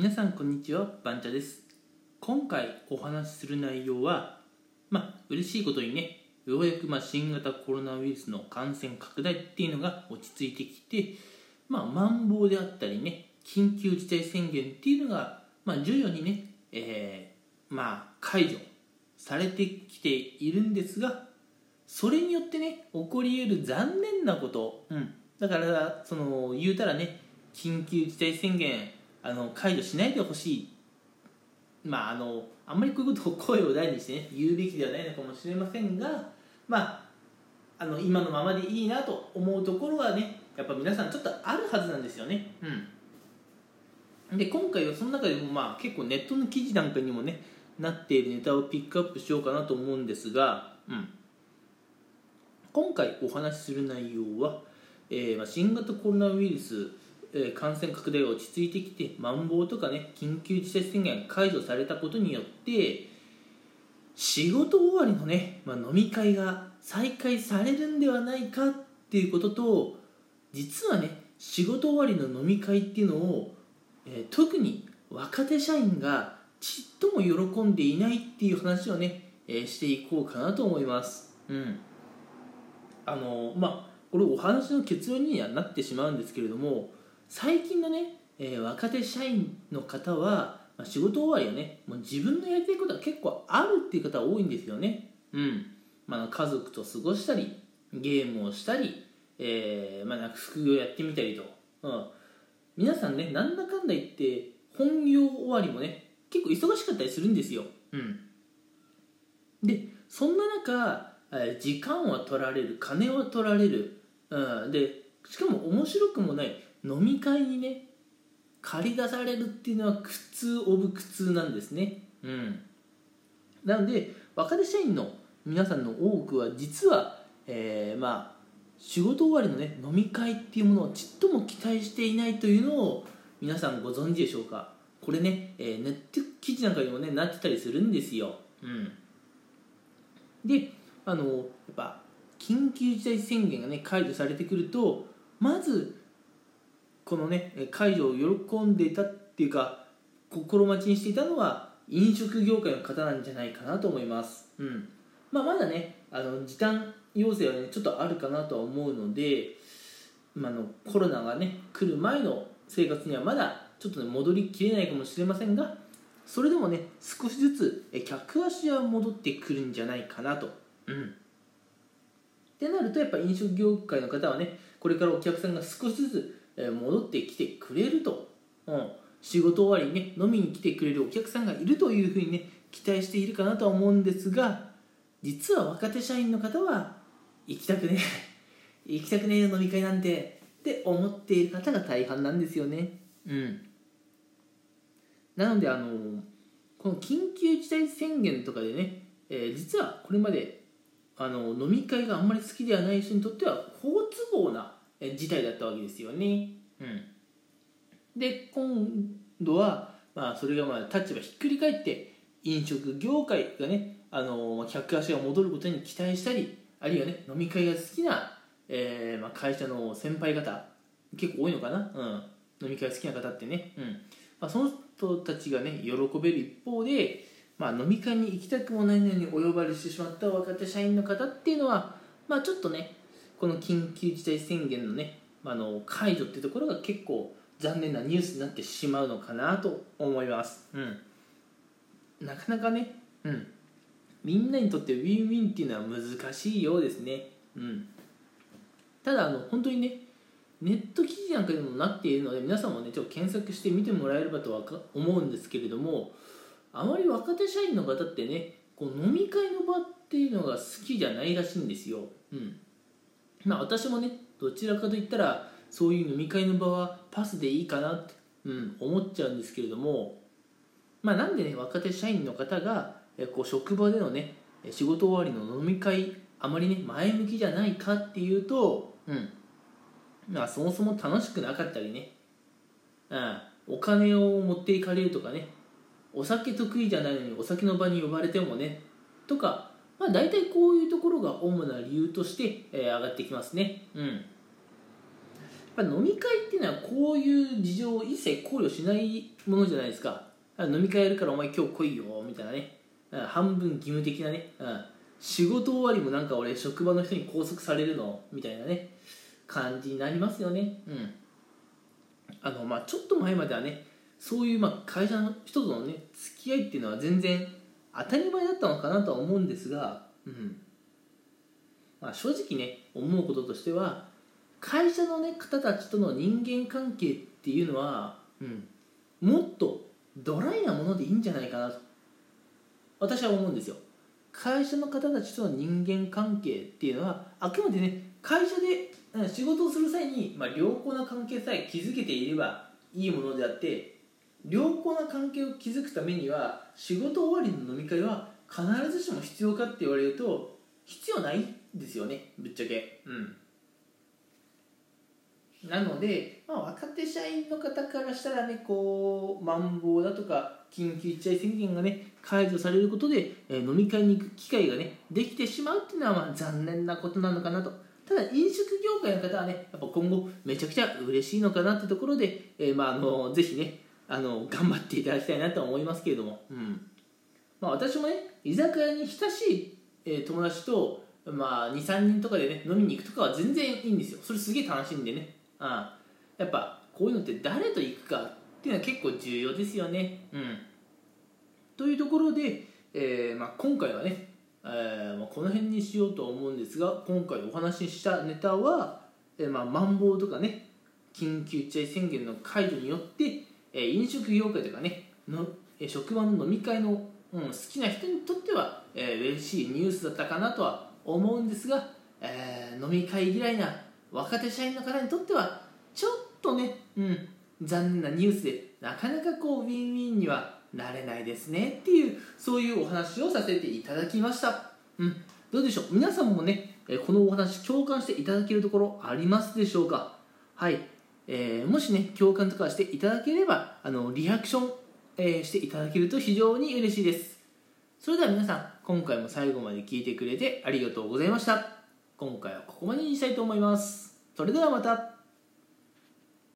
皆さんこんにちはバンチャです。今回お話しする内容はまあ嬉しいことにねようやくまあ新型コロナウイルスの感染拡大っていうのが落ち着いてきてまあマンボウであったりね緊急事態宣言っていうのがまあ徐々にね、えー、まあ解除されてきているんですがそれによってね起こり得る残念なこと、うん、だからその言うたらね緊急事態宣言あの解除しないでほしい。まああのあんまりこういうことを声を大にしてね言うべきではないのかもしれませんがまああの今のままでいいなと思うところはねやっぱ皆さんちょっとあるはずなんですよね。うん。で今回はその中でもまあ結構ネットの記事なんかにもねなっているネタをピックアップしようかなと思うんですが、うん、今回お話しする内容は、えーまあ、新型コロナウイルス感染拡大が落ち着いてきてマンボウとかね緊急事態宣言解除されたことによって仕事終わりのね、まあ、飲み会が再開されるんではないかっていうことと実はね仕事終わりの飲み会っていうのを、えー、特に若手社員がちっとも喜んでいないっていう話をね、えー、していこうかなと思います。うん。あのまあこれお話の結論にはなってしまうんですけれども最近のね、えー、若手社員の方は、まあ、仕事終わりはね。もう自分のやりたいことが結構あるっていう方多いんですよね。うん。まあ、家族と過ごしたりゲームをしたり、えーまあ、なんか副業やってみたりと、うん、皆さんねなんだかんだ言って本業終わりもね結構忙しかったりするんですよ、うん、でそんな中時間は取られる金は取られる、うん、でしかも面白くもない飲み会にね借り出されるっていうのは苦痛オブ苦痛なんですね。うん。なので若手社員の皆さんの多くは実は、えー、まあ仕事終わりのね飲み会っていうものをちっとも期待していないというのを皆さんご存知でしょうか。これね、えー、ネット記事なんかにもねなってたりするんですよ。うん。であのやっぱ緊急事態宣言がね解除されてくるとまずこのね解除を喜んでいたっていうか心待ちにしていたのは飲食業界の方なんじゃないかなと思います、うん。まあ、まだねあの時短要請はねちょっとあるかなとは思うので、まあ、のコロナがね来る前の生活にはまだちょっと、ね、戻りきれないかもしれませんがそれでもね少しずつ客足は戻ってくるんじゃないかなと。うん。ってなるとやっぱ飲食業界の方はねこれからお客さんが少しずつ戻ってきてくれると、うん、仕事終わりにね飲みに来てくれるお客さんがいるというふうにね期待しているかなとは思うんですが実は若手社員の方は行きたくねえ。行きたくねえ飲み会なんてって思っている方が大半なんですよね。うん。なのであのこの緊急事態宣言とかでね、えー、実はこれまであの飲み会があんまり好きではない人にとっては好都合な事態だったわけですよね。うん、で今度は、まあ、それがまあ立場ひっくり返って飲食業界がねあの客足が戻ることに期待したりあるいはね飲み会が好きな、えーまあ、会社の先輩方結構多いのかな、うん、飲み会好きな方ってね、うん。まあ、その人たちがね喜べる一方で、まあ、飲み会に行きたくもないのにお呼ばれしてしまった若手社員の方っていうのは、まあ、ちょっとねこの緊急事態宣言のねあの解除っていうところが結構残念なニュースになってしまうのかなと思います、うん、なかなかね、うん、みんなにとってウィンウィンっていうのは難しいようですね、うん、ただあの本当にねネット記事なんかにもなっているので皆さんもねちょっと検索して見てもらえればとは思うんですけれどもあまり若手社員の方ってねこう飲み会の場っていうのが好きじゃないらしいんですよ、うんまあ、私もねどちらかといったらそういう飲み会の場はパスでいいかなって、うん、思っちゃうんですけれども、まあ、なんでね若手社員の方がこう職場でのね仕事終わりの飲み会あまりね前向きじゃないかっていうと、うんまあ、そもそも楽しくなかったりね、うん、お金を持っていかれるとかねお酒得意じゃないのにお酒の場に呼ばれてもねとかまあ、大体こういうところが主な理由として、えー、上がってきますね。うん。やっぱ飲み会っていうのはこういう事情を一切考慮しないものじゃないですか。飲み会やるからお前今日来いよみたいなね。半分義務的なね、うん、仕事終わりもなんか俺職場の人に拘束されるの？みたいなね。感じになりますよね。うん。あのまあちょっと前まではねそういうまあ会社の人とのね付き合いっていうのは全然当たり前だったのかなとは思うんですが、うん。まあ、正直ね思うこととしては会社の、ね、方たちとの人間関係っていうのは、うん、もっとドライなものでいいんじゃないかなと。私は思うんですよ。会社の方たちとの人間関係っていうのはあくまでね会社で仕事をする際に、まあ、良好な関係さえ築けていればいいものであって良好な関係を築くためには仕事終わりの飲み会は必ずしも必要かって言われると必要ないですよねぶっちゃけ。うん。なので、まあ、若手社員の方からしたらねこうマンボウだとか緊急事態宣言がね解除されることで、えー、飲み会に行く機会がねできてしまうっていうのはまあ残念なことなのかなと。ただ飲食業界の方はねやっぱ今後めちゃくちゃ嬉しいのかなってところで、えー、まああのぜひねあの頑張っていただきたいなと思いますけれども、うん。まあ、私もね居酒屋に親しい、えー、友達と、まあ、23人とかでね飲みに行くとかは全然いいんですよ。それすげえ楽しいんでね。あ。やっぱこういうのって誰と行くかっていうのは結構重要ですよね。うん。というところで、えーまあ、今回はね、えーまあ、この辺にしようと思うんですが今回お話ししたネタは、えーまあ、マンボウとかね緊急事態宣言の解除によって、えー、飲食業界とかねの、えー、職場の飲み会の、うん、好きな人にとっては、えー、嬉しいニュースだったかなとは思うんですが、えー、飲み会嫌いな若手社員の方にとってはちょっとね、うん、残念なニュースでなかなかこうウィンウィンにはなれないですねっていうそういうお話をさせていただきました、うん、どうでしょう？皆さんもねこのお話共感していただけるところありますでしょうか？はい、えー、もしね共感とかしていただければあのリアクション、えー、していただけると非常に嬉しいです。それでは皆さん今回も最後まで聞いてくれてありがとうございました。今回はここまでにしたいと思います。それではまた。